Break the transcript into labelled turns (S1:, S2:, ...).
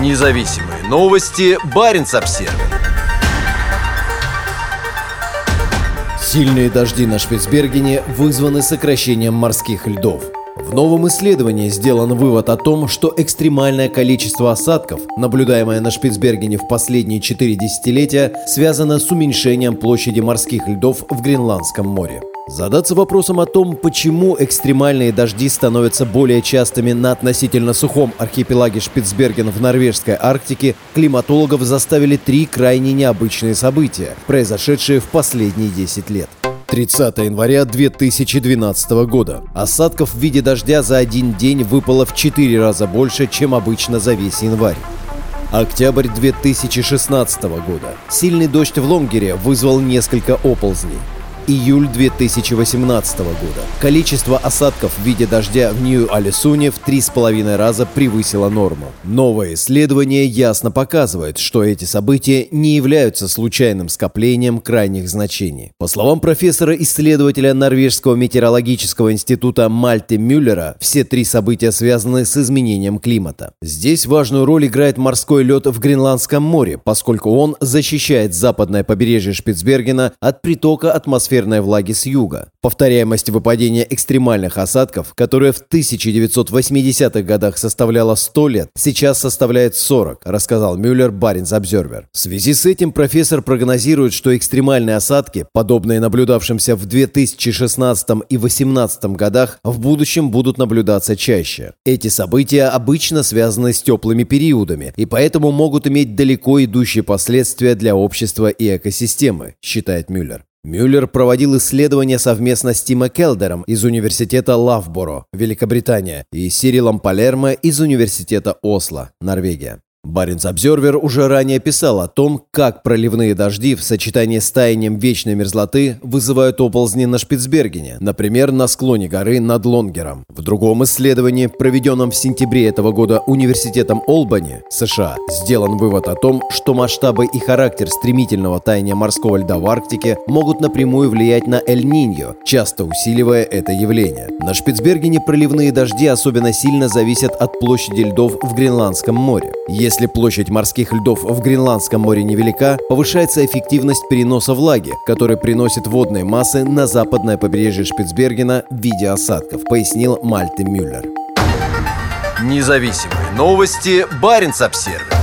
S1: Независимые новости. Барин обсерва
S2: Сильные дожди на Шпицбергене вызваны сокращением морских льдов. В новом исследовании сделан вывод о том, что экстремальное количество осадков, наблюдаемое на Шпицбергене в последние четыре десятилетия, связано с уменьшением площади морских льдов в Гренландском море. Задаться вопросом о том, почему экстремальные дожди становятся более частыми на относительно сухом архипелаге Шпицберген в норвежской Арктике, климатологов заставили три крайне необычные события, произошедшие в последние 10 лет. 30 января 2012 года. Осадков в виде дождя за один день выпало в 4 раза больше, чем обычно за весь январь. Октябрь 2016 года. Сильный дождь в Лонгере вызвал несколько оползней июль 2018 года. Количество осадков в виде дождя в Нью-Алисуне в 3,5 раза превысило норму. Новое исследование ясно показывает, что эти события не являются случайным скоплением крайних значений. По словам профессора-исследователя Норвежского метеорологического института Мальте Мюллера, все три события связаны с изменением климата. Здесь важную роль играет морской лед в Гренландском море, поскольку он защищает западное побережье Шпицбергена от притока атмосферы атмосферной влаги с юга. Повторяемость выпадения экстремальных осадков, которая в 1980-х годах составляла 100 лет, сейчас составляет 40, рассказал Мюллер Баринс Обзервер. В связи с этим профессор прогнозирует, что экстремальные осадки, подобные наблюдавшимся в 2016 и 2018 годах, в будущем будут наблюдаться чаще. Эти события обычно связаны с теплыми периодами и поэтому могут иметь далеко идущие последствия для общества и экосистемы, считает Мюллер. Мюллер проводил исследования совместно с Тима Келдером из университета Лавборо, Великобритания, и Сирилом Палермо из университета Осло, Норвегия. Баренц Обзервер уже ранее писал о том, как проливные дожди в сочетании с таянием вечной мерзлоты вызывают оползни на Шпицбергене, например, на склоне горы над Лонгером. В другом исследовании, проведенном в сентябре этого года Университетом Олбани, США, сделан вывод о том, что масштабы и характер стремительного таяния морского льда в Арктике могут напрямую влиять на Эль-Ниньо, часто усиливая это явление. На Шпицбергене проливные дожди особенно сильно зависят от площади льдов в Гренландском море. Если если площадь морских льдов в Гренландском море невелика, повышается эффективность переноса влаги, который приносит водные массы на западное побережье Шпицбергена в виде осадков, пояснил Мальте Мюллер.
S1: Независимые новости. Барин обсервис